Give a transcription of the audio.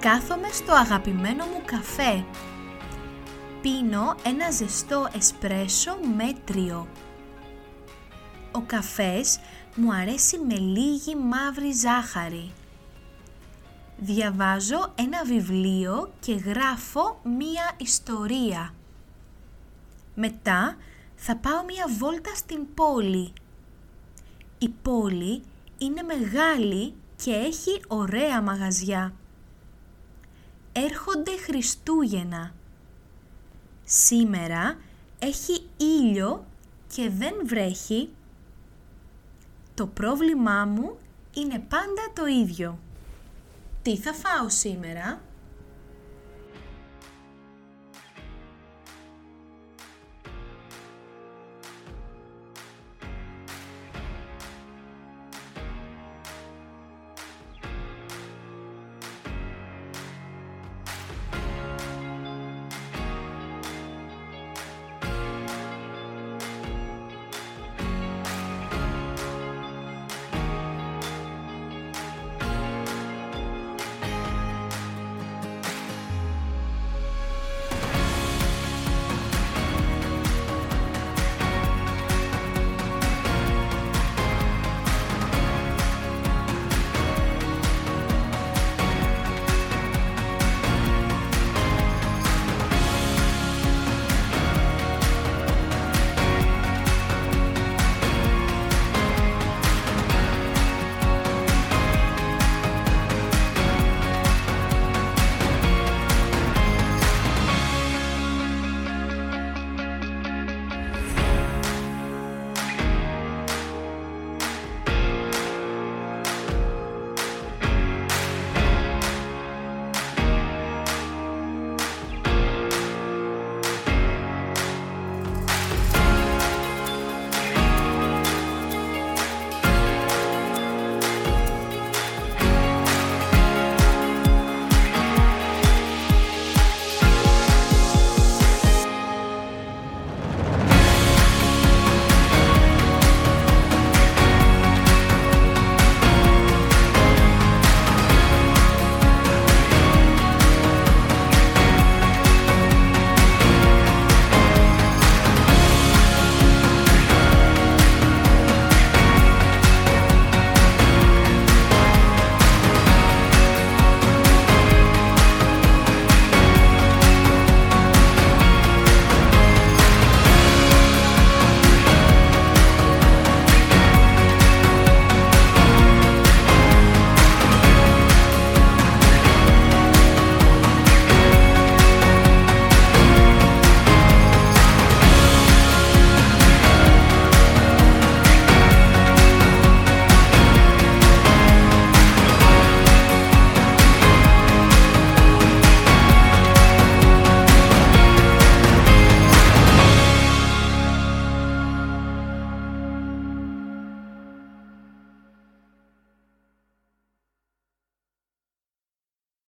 Κάθομαι στο αγαπημένο μου καφέ. Πίνω ένα ζεστό εσπρέσο μέτριο. Ο καφές μου αρέσει με λίγη μαύρη ζάχαρη. Διαβάζω ένα βιβλίο και γράφω μία ιστορία. Μετά θα πάω μία βόλτα στην πόλη. Η πόλη είναι μεγάλη και έχει ωραία μαγαζιά. Έρχονται Χριστούγεννα. Σήμερα έχει ήλιο και δεν βρέχει. Το πρόβλημά μου είναι πάντα το ίδιο. Τι θα φάω σήμερα;